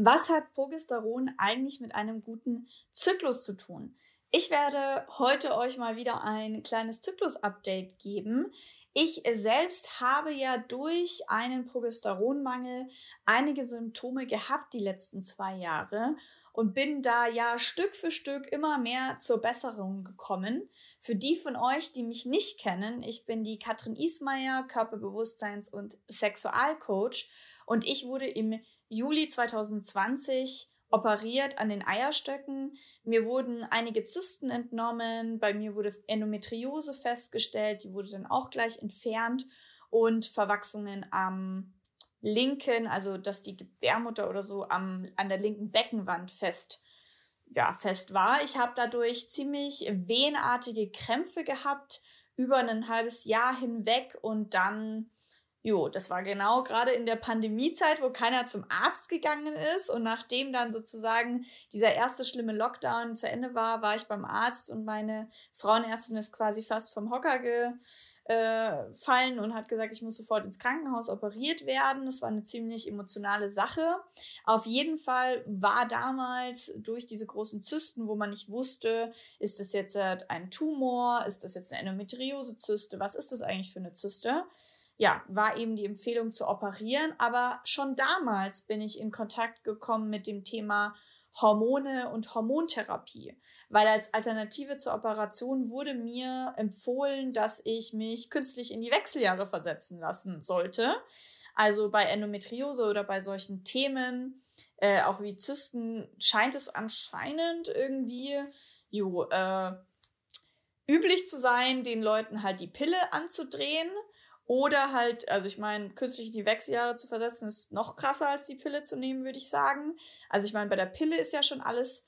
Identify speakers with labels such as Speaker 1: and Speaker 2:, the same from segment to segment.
Speaker 1: Was hat Progesteron eigentlich mit einem guten Zyklus zu tun? Ich werde heute euch mal wieder ein kleines Zyklus-Update geben. Ich selbst habe ja durch einen Progesteronmangel einige Symptome gehabt die letzten zwei Jahre und bin da ja Stück für Stück immer mehr zur Besserung gekommen. Für die von euch, die mich nicht kennen, ich bin die Katrin Ismaier, Körperbewusstseins- und Sexualcoach und ich wurde im Juli 2020 operiert an den Eierstöcken. Mir wurden einige Zysten entnommen, bei mir wurde Endometriose festgestellt, die wurde dann auch gleich entfernt und Verwachsungen am linken, also dass die Gebärmutter oder so am, an der linken Beckenwand fest, ja, fest war. Ich habe dadurch ziemlich wehenartige Krämpfe gehabt über ein halbes Jahr hinweg und dann Jo, das war genau gerade in der Pandemiezeit, wo keiner zum Arzt gegangen ist. Und nachdem dann sozusagen dieser erste schlimme Lockdown zu Ende war, war ich beim Arzt und meine Frauenärztin ist quasi fast vom Hocker gefallen und hat gesagt, ich muss sofort ins Krankenhaus operiert werden. Das war eine ziemlich emotionale Sache. Auf jeden Fall war damals durch diese großen Zysten, wo man nicht wusste, ist das jetzt ein Tumor, ist das jetzt eine Endometriose-Zyste, was ist das eigentlich für eine Zyste? Ja, war eben die Empfehlung zu operieren. Aber schon damals bin ich in Kontakt gekommen mit dem Thema Hormone und Hormontherapie, weil als Alternative zur Operation wurde mir empfohlen, dass ich mich künstlich in die Wechseljahre versetzen lassen sollte. Also bei Endometriose oder bei solchen Themen, äh, auch wie Zysten, scheint es anscheinend irgendwie jo, äh, üblich zu sein, den Leuten halt die Pille anzudrehen oder halt, also ich meine, künstlich in die Wechseljahre zu versetzen, ist noch krasser als die Pille zu nehmen, würde ich sagen. Also ich meine, bei der Pille ist ja schon alles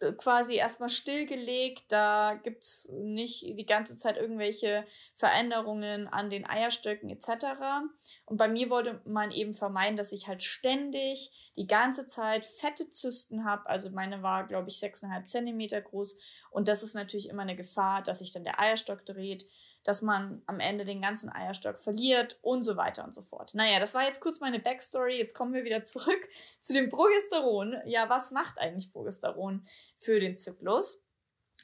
Speaker 1: äh, quasi erstmal stillgelegt. Da gibt es nicht die ganze Zeit irgendwelche Veränderungen an den Eierstöcken etc. Und bei mir wollte man eben vermeiden, dass ich halt ständig die ganze Zeit fette Zysten habe. Also meine war, glaube ich, 6,5 Zentimeter groß. Und das ist natürlich immer eine Gefahr, dass sich dann der Eierstock dreht dass man am Ende den ganzen Eierstock verliert und so weiter und so fort. Naja, das war jetzt kurz meine Backstory. Jetzt kommen wir wieder zurück zu dem Progesteron. Ja, was macht eigentlich Progesteron für den Zyklus?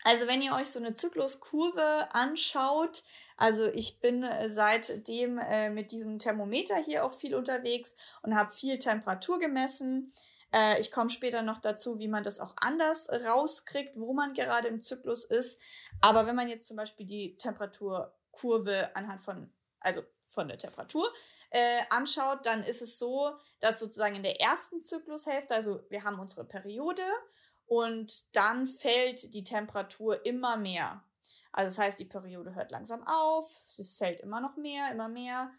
Speaker 1: Also wenn ihr euch so eine Zykluskurve anschaut, also ich bin äh, seitdem äh, mit diesem Thermometer hier auch viel unterwegs und habe viel Temperatur gemessen. Äh, ich komme später noch dazu, wie man das auch anders rauskriegt, wo man gerade im Zyklus ist. Aber wenn man jetzt zum Beispiel die Temperaturkurve anhand von, also von der Temperatur äh, anschaut, dann ist es so, dass sozusagen in der ersten Zyklushälfte, also wir haben unsere Periode und dann fällt die Temperatur immer mehr. Also das heißt, die Periode hört langsam auf, es fällt immer noch mehr, immer mehr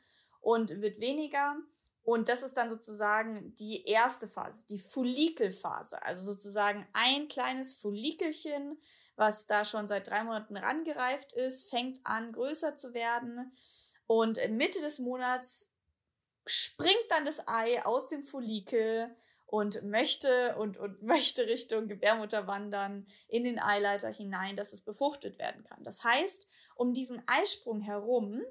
Speaker 1: und wird weniger. Und das ist dann sozusagen die erste Phase, die Follikelphase. Also sozusagen ein kleines Follikelchen, was da schon seit drei Monaten rangereift ist, fängt an größer zu werden. Und Mitte des Monats springt dann das Ei aus dem Follikel und möchte und, und möchte Richtung Gebärmutter wandern, in den Eileiter hinein, dass es befruchtet werden kann. Das heißt, um diesen Eisprung herum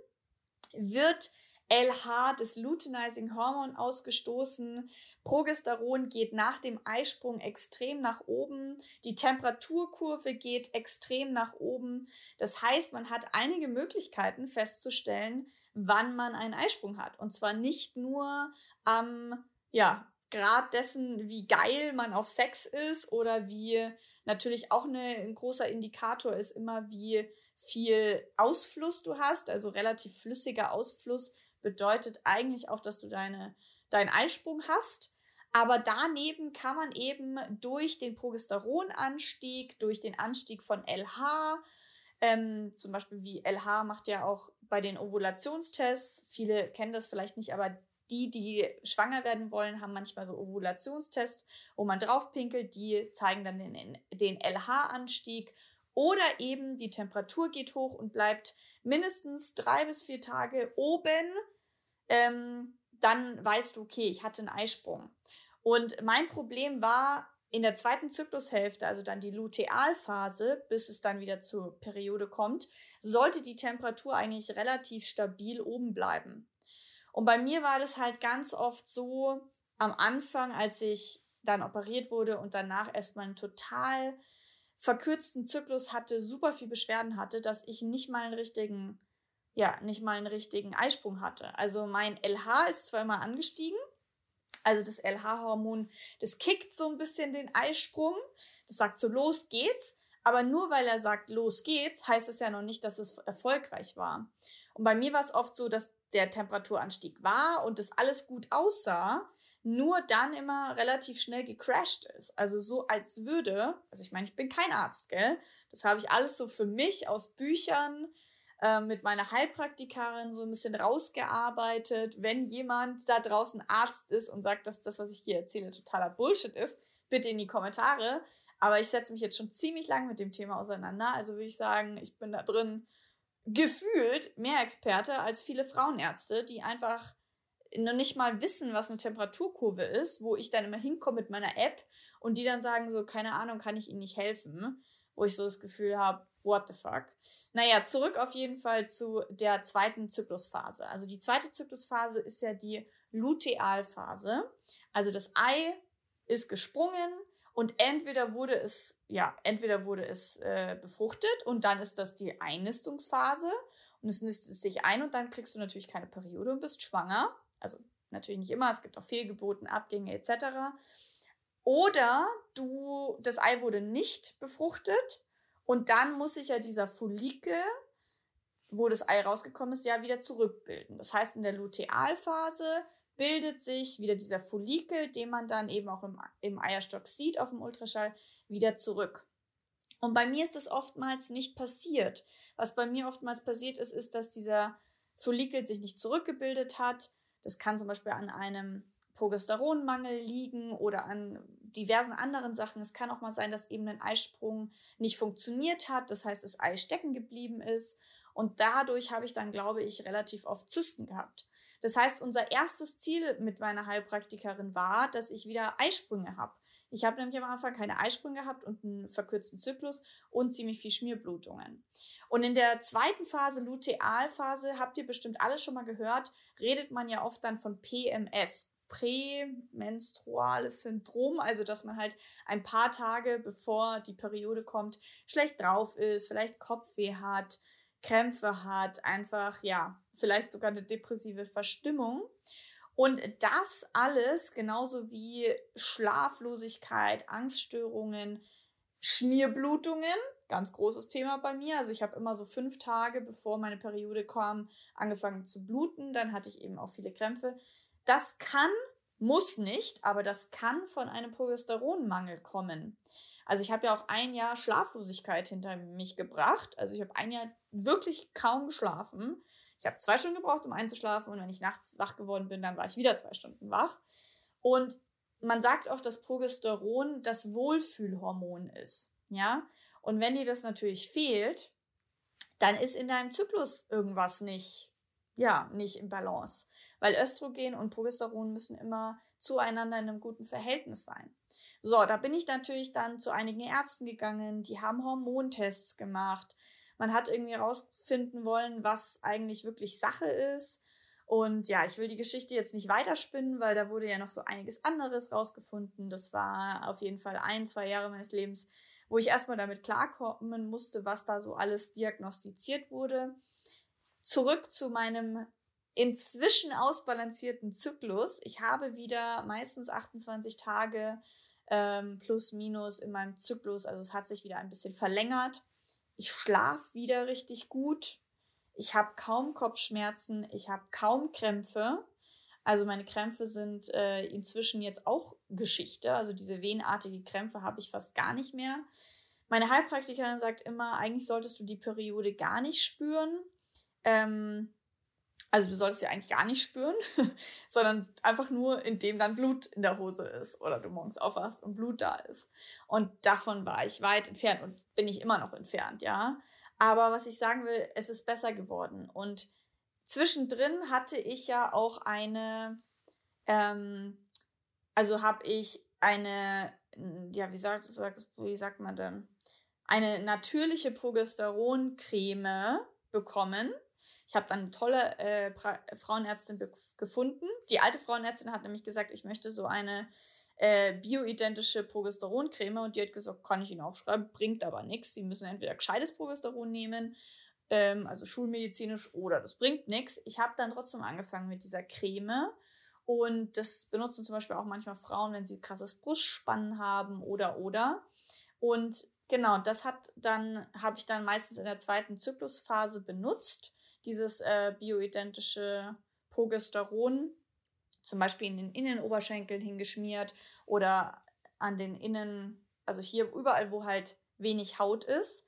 Speaker 1: wird LH, das Luteinizing Hormon, ausgestoßen. Progesteron geht nach dem Eisprung extrem nach oben. Die Temperaturkurve geht extrem nach oben. Das heißt, man hat einige Möglichkeiten festzustellen, wann man einen Eisprung hat. Und zwar nicht nur am, ja, Grad dessen, wie geil man auf Sex ist oder wie natürlich auch eine, ein großer Indikator ist immer, wie viel Ausfluss du hast, also relativ flüssiger Ausfluss bedeutet eigentlich auch, dass du deine, deinen Eisprung hast. Aber daneben kann man eben durch den Progesteronanstieg, durch den Anstieg von LH, ähm, zum Beispiel wie LH macht ja auch bei den Ovulationstests, viele kennen das vielleicht nicht, aber die, die schwanger werden wollen, haben manchmal so Ovulationstests, wo man draufpinkelt, die zeigen dann den, den LH-Anstieg oder eben die Temperatur geht hoch und bleibt mindestens drei bis vier Tage oben. Ähm, dann weißt du, okay, ich hatte einen Eisprung. Und mein Problem war in der zweiten Zyklushälfte, also dann die Lutealphase, bis es dann wieder zur Periode kommt, sollte die Temperatur eigentlich relativ stabil oben bleiben. Und bei mir war das halt ganz oft so, am Anfang, als ich dann operiert wurde und danach erstmal einen total verkürzten Zyklus hatte, super viel Beschwerden hatte, dass ich nicht mal einen richtigen, ja, nicht mal einen richtigen Eisprung hatte. Also mein LH ist zweimal angestiegen. Also das LH-Hormon, das kickt so ein bisschen den Eisprung. Das sagt so, los geht's. Aber nur weil er sagt, los geht's, heißt es ja noch nicht, dass es erfolgreich war. Und bei mir war es oft so, dass der Temperaturanstieg war und das alles gut aussah, nur dann immer relativ schnell gecrashed ist. Also so als würde, also ich meine, ich bin kein Arzt, gell? Das habe ich alles so für mich aus Büchern äh, mit meiner Heilpraktikerin so ein bisschen rausgearbeitet. Wenn jemand da draußen Arzt ist und sagt, dass das, was ich hier erzähle, totaler Bullshit ist, bitte in die Kommentare. Aber ich setze mich jetzt schon ziemlich lang mit dem Thema auseinander. Also würde ich sagen, ich bin da drin gefühlt mehr Experte als viele Frauenärzte, die einfach noch nicht mal wissen, was eine Temperaturkurve ist, wo ich dann immer hinkomme mit meiner App und die dann sagen so, keine Ahnung, kann ich ihnen nicht helfen, wo ich so das Gefühl habe, what the fuck. Naja, zurück auf jeden Fall zu der zweiten Zyklusphase. Also die zweite Zyklusphase ist ja die Lutealphase. Also das Ei ist gesprungen und entweder wurde es, ja, entweder wurde es äh, befruchtet und dann ist das die Einnistungsphase und es nistet sich ein und dann kriegst du natürlich keine Periode und bist schwanger. Also natürlich nicht immer, es gibt auch Fehlgeburten, Abgänge etc. Oder du, das Ei wurde nicht befruchtet und dann muss sich ja dieser Follikel, wo das Ei rausgekommen ist, ja wieder zurückbilden. Das heißt, in der Lutealphase bildet sich wieder dieser Follikel, den man dann eben auch im, im Eierstock sieht auf dem Ultraschall, wieder zurück. Und bei mir ist das oftmals nicht passiert. Was bei mir oftmals passiert ist, ist, dass dieser Follikel sich nicht zurückgebildet hat. Das kann zum Beispiel an einem Progesteronmangel liegen oder an diversen anderen Sachen. Es kann auch mal sein, dass eben ein Eisprung nicht funktioniert hat, das heißt, das Ei stecken geblieben ist. Und dadurch habe ich dann, glaube ich, relativ oft Zysten gehabt. Das heißt, unser erstes Ziel mit meiner Heilpraktikerin war, dass ich wieder Eisprünge habe. Ich habe nämlich am Anfang keine Eisprünge gehabt und einen verkürzten Zyklus und ziemlich viel Schmierblutungen. Und in der zweiten Phase, Lutealphase, habt ihr bestimmt alle schon mal gehört, redet man ja oft dann von PMS, prämenstruales Syndrom, also dass man halt ein paar Tage bevor die Periode kommt, schlecht drauf ist, vielleicht Kopfweh hat, Krämpfe hat, einfach ja, vielleicht sogar eine depressive Verstimmung. Und das alles, genauso wie Schlaflosigkeit, Angststörungen, Schmierblutungen, ganz großes Thema bei mir. Also ich habe immer so fünf Tage, bevor meine Periode kam, angefangen zu bluten. Dann hatte ich eben auch viele Krämpfe. Das kann, muss nicht, aber das kann von einem Progesteronmangel kommen. Also ich habe ja auch ein Jahr Schlaflosigkeit hinter mich gebracht. Also ich habe ein Jahr wirklich kaum geschlafen. Ich habe zwei Stunden gebraucht, um einzuschlafen und wenn ich nachts wach geworden bin, dann war ich wieder zwei Stunden wach. Und man sagt auch, dass Progesteron das Wohlfühlhormon ist. Ja? Und wenn dir das natürlich fehlt, dann ist in deinem Zyklus irgendwas nicht, ja, nicht im Balance. Weil Östrogen und Progesteron müssen immer zueinander in einem guten Verhältnis sein. So, da bin ich natürlich dann zu einigen Ärzten gegangen, die haben Hormontests gemacht, man hat irgendwie herausfinden wollen, was eigentlich wirklich Sache ist. Und ja, ich will die Geschichte jetzt nicht weiterspinnen, weil da wurde ja noch so einiges anderes rausgefunden. Das war auf jeden Fall ein, zwei Jahre meines Lebens, wo ich erstmal damit klarkommen musste, was da so alles diagnostiziert wurde. Zurück zu meinem inzwischen ausbalancierten Zyklus. Ich habe wieder meistens 28 Tage ähm, plus minus in meinem Zyklus. Also es hat sich wieder ein bisschen verlängert. Ich schlafe wieder richtig gut. Ich habe kaum Kopfschmerzen. Ich habe kaum Krämpfe. Also meine Krämpfe sind äh, inzwischen jetzt auch Geschichte. Also diese wehenartige Krämpfe habe ich fast gar nicht mehr. Meine Heilpraktikerin sagt immer, eigentlich solltest du die Periode gar nicht spüren. Ähm, also du solltest sie eigentlich gar nicht spüren, sondern einfach nur, indem dann Blut in der Hose ist oder du morgens aufwachst und Blut da ist. Und davon war ich weit entfernt und bin ich immer noch entfernt, ja. Aber was ich sagen will, es ist besser geworden. Und zwischendrin hatte ich ja auch eine, ähm, also habe ich eine, ja, wie sagt, wie sagt man denn? Eine natürliche Progesteroncreme bekommen ich habe dann eine tolle äh, Frauenärztin gefunden, die alte Frauenärztin hat nämlich gesagt, ich möchte so eine äh, bioidentische Progesteroncreme und die hat gesagt, kann ich Ihnen aufschreiben, bringt aber nichts. Sie müssen entweder gescheites Progesteron nehmen, ähm, also schulmedizinisch, oder das bringt nichts. Ich habe dann trotzdem angefangen mit dieser Creme und das benutzen zum Beispiel auch manchmal Frauen, wenn sie krasses Brustspannen haben oder oder. Und genau, das hat dann, habe ich dann meistens in der zweiten Zyklusphase benutzt, dieses äh, bioidentische Progesteron zum Beispiel in den Innenoberschenkeln hingeschmiert oder an den Innen, also hier überall, wo halt wenig Haut ist.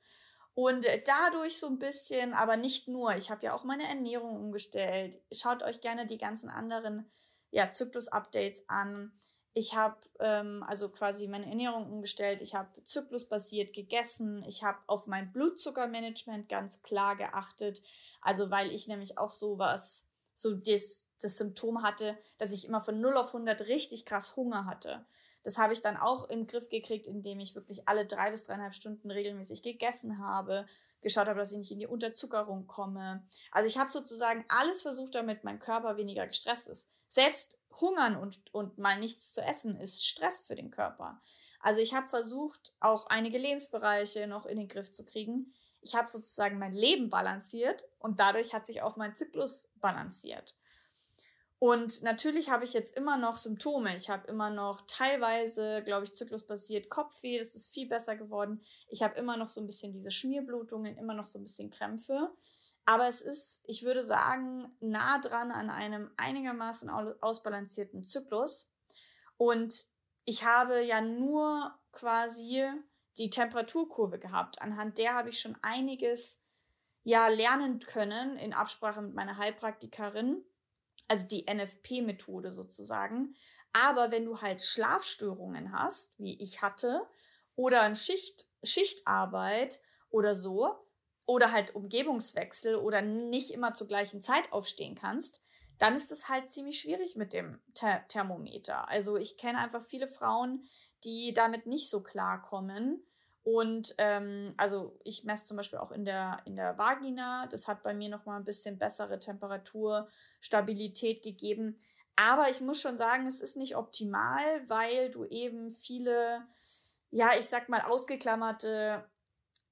Speaker 1: Und dadurch so ein bisschen, aber nicht nur, ich habe ja auch meine Ernährung umgestellt. Schaut euch gerne die ganzen anderen ja, Zyklus-Updates an. Ich habe ähm, also quasi meine Ernährung umgestellt. Ich habe zyklusbasiert gegessen. Ich habe auf mein Blutzuckermanagement ganz klar geachtet. Also weil ich nämlich auch sowas, so das das Symptom hatte, dass ich immer von 0 auf 100 richtig krass Hunger hatte. Das habe ich dann auch im Griff gekriegt, indem ich wirklich alle drei bis dreieinhalb Stunden regelmäßig gegessen habe, geschaut habe, dass ich nicht in die Unterzuckerung komme. Also ich habe sozusagen alles versucht, damit mein Körper weniger gestresst ist. Selbst hungern und, und mal nichts zu essen ist Stress für den Körper. Also ich habe versucht, auch einige Lebensbereiche noch in den Griff zu kriegen. Ich habe sozusagen mein Leben balanciert und dadurch hat sich auch mein Zyklus balanciert. Und natürlich habe ich jetzt immer noch Symptome. Ich habe immer noch teilweise, glaube ich, zyklusbasiert Kopfweh. Das ist viel besser geworden. Ich habe immer noch so ein bisschen diese Schmierblutungen, immer noch so ein bisschen Krämpfe. Aber es ist, ich würde sagen, nah dran an einem einigermaßen ausbalancierten Zyklus. Und ich habe ja nur quasi die Temperaturkurve gehabt. Anhand der habe ich schon einiges ja lernen können in Absprache mit meiner Heilpraktikerin also die NFP-Methode sozusagen. Aber wenn du halt Schlafstörungen hast, wie ich hatte, oder Schicht, Schichtarbeit oder so, oder halt Umgebungswechsel oder nicht immer zur gleichen Zeit aufstehen kannst, dann ist es halt ziemlich schwierig mit dem Ther Thermometer. Also ich kenne einfach viele Frauen, die damit nicht so klarkommen und ähm, also ich messe zum Beispiel auch in der, in der Vagina. Das hat bei mir nochmal ein bisschen bessere Temperaturstabilität gegeben. Aber ich muss schon sagen, es ist nicht optimal, weil du eben viele, ja, ich sag mal, ausgeklammerte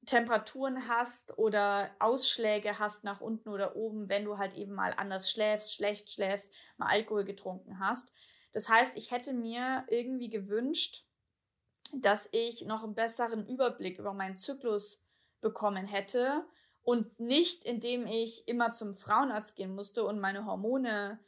Speaker 1: Temperaturen hast oder Ausschläge hast nach unten oder oben, wenn du halt eben mal anders schläfst, schlecht schläfst, mal Alkohol getrunken hast. Das heißt, ich hätte mir irgendwie gewünscht, dass ich noch einen besseren Überblick über meinen Zyklus bekommen hätte und nicht indem ich immer zum Frauenarzt gehen musste und meine Hormone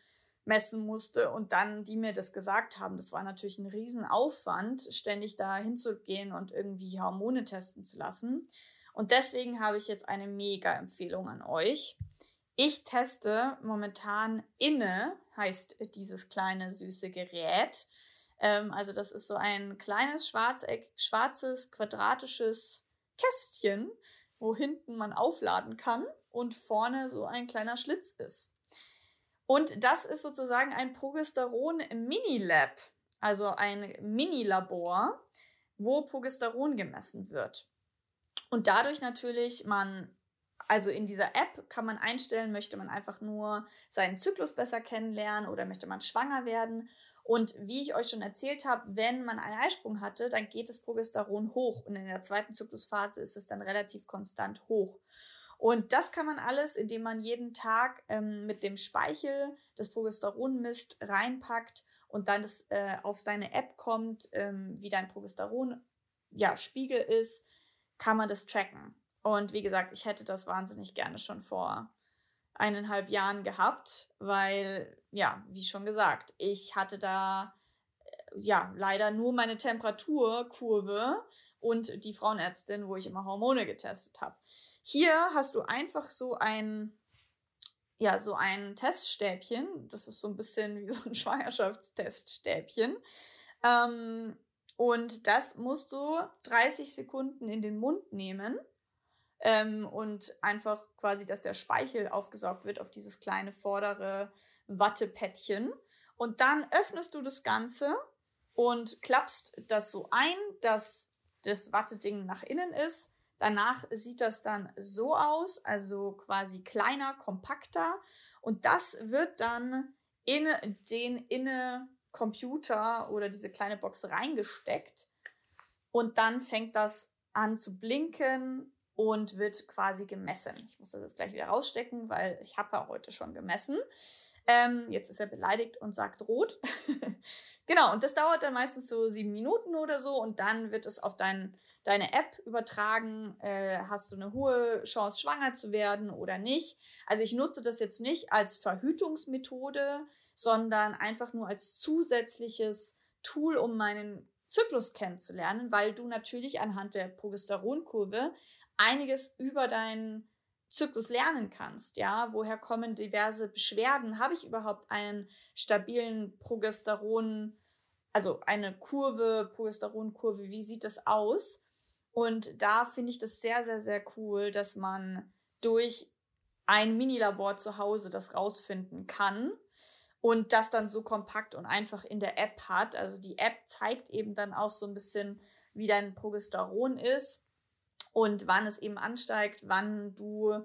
Speaker 1: messen musste und dann die mir das gesagt haben. Das war natürlich ein Riesenaufwand, ständig da hinzugehen und irgendwie Hormone testen zu lassen. Und deswegen habe ich jetzt eine mega Empfehlung an euch. Ich teste momentan Inne, heißt dieses kleine süße Gerät. Ähm, also das ist so ein kleines Schwarzeck, schwarzes, quadratisches Kästchen, wo hinten man aufladen kann und vorne so ein kleiner Schlitz ist. Und das ist sozusagen ein Progesteron-Mini-Lab, also ein Mini-Labor, wo Progesteron gemessen wird. Und dadurch natürlich man, also in dieser App kann man einstellen, möchte man einfach nur seinen Zyklus besser kennenlernen oder möchte man schwanger werden und wie ich euch schon erzählt habe, wenn man einen Eisprung hatte, dann geht das Progesteron hoch und in der zweiten Zyklusphase ist es dann relativ konstant hoch. Und das kann man alles, indem man jeden Tag ähm, mit dem Speichel das Progesteron misst, reinpackt und dann das, äh, auf seine App kommt, ähm, wie dein Progesteron ja, Spiegel ist, kann man das tracken. Und wie gesagt, ich hätte das wahnsinnig gerne schon vor eineinhalb Jahren gehabt, weil, ja, wie schon gesagt, ich hatte da ja leider nur meine Temperaturkurve und die Frauenärztin, wo ich immer Hormone getestet habe. Hier hast du einfach so ein ja, so ein Teststäbchen. Das ist so ein bisschen wie so ein Schwangerschaftsteststäbchen. Ähm, und das musst du 30 Sekunden in den Mund nehmen ähm, und einfach quasi, dass der Speichel aufgesaugt wird auf dieses kleine vordere Wattepäckchen. Und dann öffnest du das Ganze und klappst das so ein, dass das Watteding nach innen ist. Danach sieht das dann so aus, also quasi kleiner, kompakter. Und das wird dann in den Inne-Computer oder diese kleine Box reingesteckt. Und dann fängt das an zu blinken und wird quasi gemessen. Ich muss das jetzt gleich wieder rausstecken, weil ich habe ja heute schon gemessen. Ähm, jetzt ist er beleidigt und sagt rot. genau, und das dauert dann meistens so sieben Minuten oder so und dann wird es auf dein, deine App übertragen. Äh, hast du eine hohe Chance, schwanger zu werden oder nicht? Also ich nutze das jetzt nicht als Verhütungsmethode, sondern einfach nur als zusätzliches Tool, um meinen Zyklus kennenzulernen, weil du natürlich anhand der Progesteronkurve einiges über deinen Zyklus lernen kannst. Ja, woher kommen diverse Beschwerden? Habe ich überhaupt einen stabilen Progesteron, also eine Kurve, Progesteronkurve? Wie sieht das aus? Und da finde ich das sehr, sehr, sehr cool, dass man durch ein Minilabor zu Hause das rausfinden kann und das dann so kompakt und einfach in der App hat. Also die App zeigt eben dann auch so ein bisschen, wie dein Progesteron ist und wann es eben ansteigt, wann du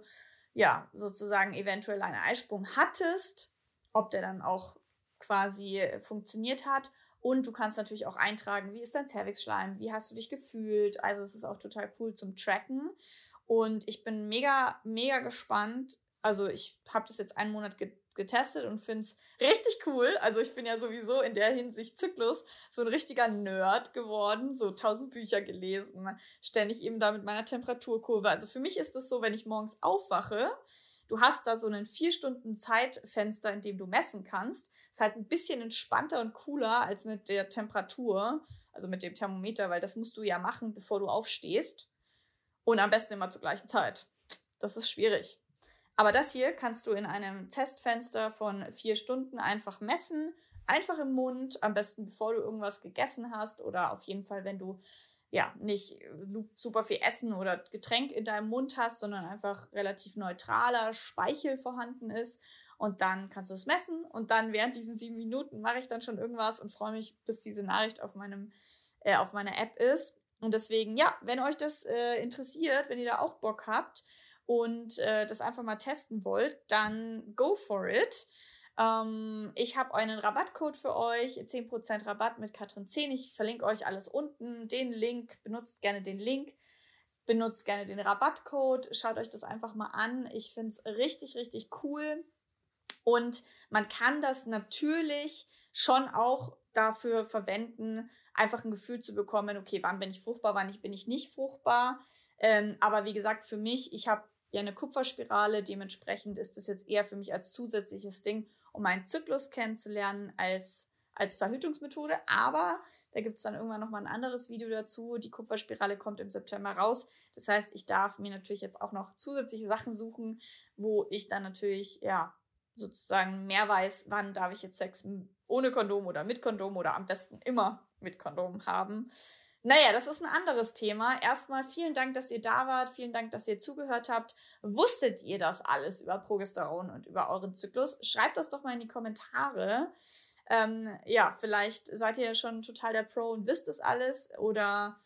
Speaker 1: ja sozusagen eventuell einen Eisprung hattest, ob der dann auch quasi funktioniert hat. Und du kannst natürlich auch eintragen, wie ist dein Cervixschleim, wie hast du dich gefühlt. Also es ist auch total cool zum Tracken. Und ich bin mega, mega gespannt. Also ich habe das jetzt einen Monat ge getestet und finde es richtig cool. Also ich bin ja sowieso in der Hinsicht Zyklus so ein richtiger Nerd geworden, so tausend Bücher gelesen, ständig eben da mit meiner Temperaturkurve. Also für mich ist es so, wenn ich morgens aufwache, du hast da so einen vier Stunden Zeitfenster, in dem du messen kannst. Ist halt ein bisschen entspannter und cooler als mit der Temperatur, also mit dem Thermometer, weil das musst du ja machen, bevor du aufstehst. Und am besten immer zur gleichen Zeit. Das ist schwierig. Aber das hier kannst du in einem Testfenster von vier Stunden einfach messen. Einfach im Mund, am besten bevor du irgendwas gegessen hast oder auf jeden Fall, wenn du ja nicht super viel Essen oder Getränk in deinem Mund hast, sondern einfach relativ neutraler Speichel vorhanden ist. Und dann kannst du es messen und dann während diesen sieben Minuten mache ich dann schon irgendwas und freue mich, bis diese Nachricht auf meinem äh, auf meiner App ist. Und deswegen, ja, wenn euch das äh, interessiert, wenn ihr da auch Bock habt, und äh, das einfach mal testen wollt, dann go for it. Ähm, ich habe einen Rabattcode für euch, 10% Rabatt mit Katrin 10. Ich verlinke euch alles unten, den Link, benutzt gerne den Link, benutzt gerne den Rabattcode, schaut euch das einfach mal an. Ich finde es richtig, richtig cool. Und man kann das natürlich schon auch dafür verwenden, einfach ein Gefühl zu bekommen, okay, wann bin ich fruchtbar, wann bin ich nicht fruchtbar. Ähm, aber wie gesagt, für mich, ich habe ja eine Kupferspirale. Dementsprechend ist das jetzt eher für mich als zusätzliches Ding, um meinen Zyklus kennenzulernen, als, als Verhütungsmethode. Aber da gibt es dann irgendwann nochmal ein anderes Video dazu. Die Kupferspirale kommt im September raus. Das heißt, ich darf mir natürlich jetzt auch noch zusätzliche Sachen suchen, wo ich dann natürlich, ja, sozusagen mehr weiß, wann darf ich jetzt Sex ohne Kondom oder mit Kondom oder am besten immer mit Kondom haben. Naja, das ist ein anderes Thema. Erstmal vielen Dank, dass ihr da wart. Vielen Dank, dass ihr zugehört habt. Wusstet ihr das alles über Progesteron und über euren Zyklus? Schreibt das doch mal in die Kommentare. Ähm, ja, vielleicht seid ihr ja schon total der Pro und wisst es alles oder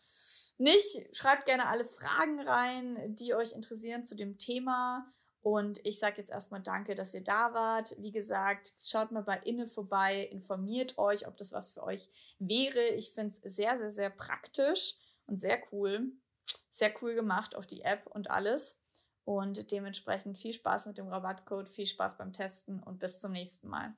Speaker 1: nicht. Schreibt gerne alle Fragen rein, die euch interessieren zu dem Thema. Und ich sage jetzt erstmal danke, dass ihr da wart. Wie gesagt, schaut mal bei Inne vorbei, informiert euch, ob das was für euch wäre. Ich finde es sehr, sehr, sehr praktisch und sehr cool. Sehr cool gemacht, auf die App und alles. Und dementsprechend viel Spaß mit dem Rabattcode, viel Spaß beim Testen und bis zum nächsten Mal.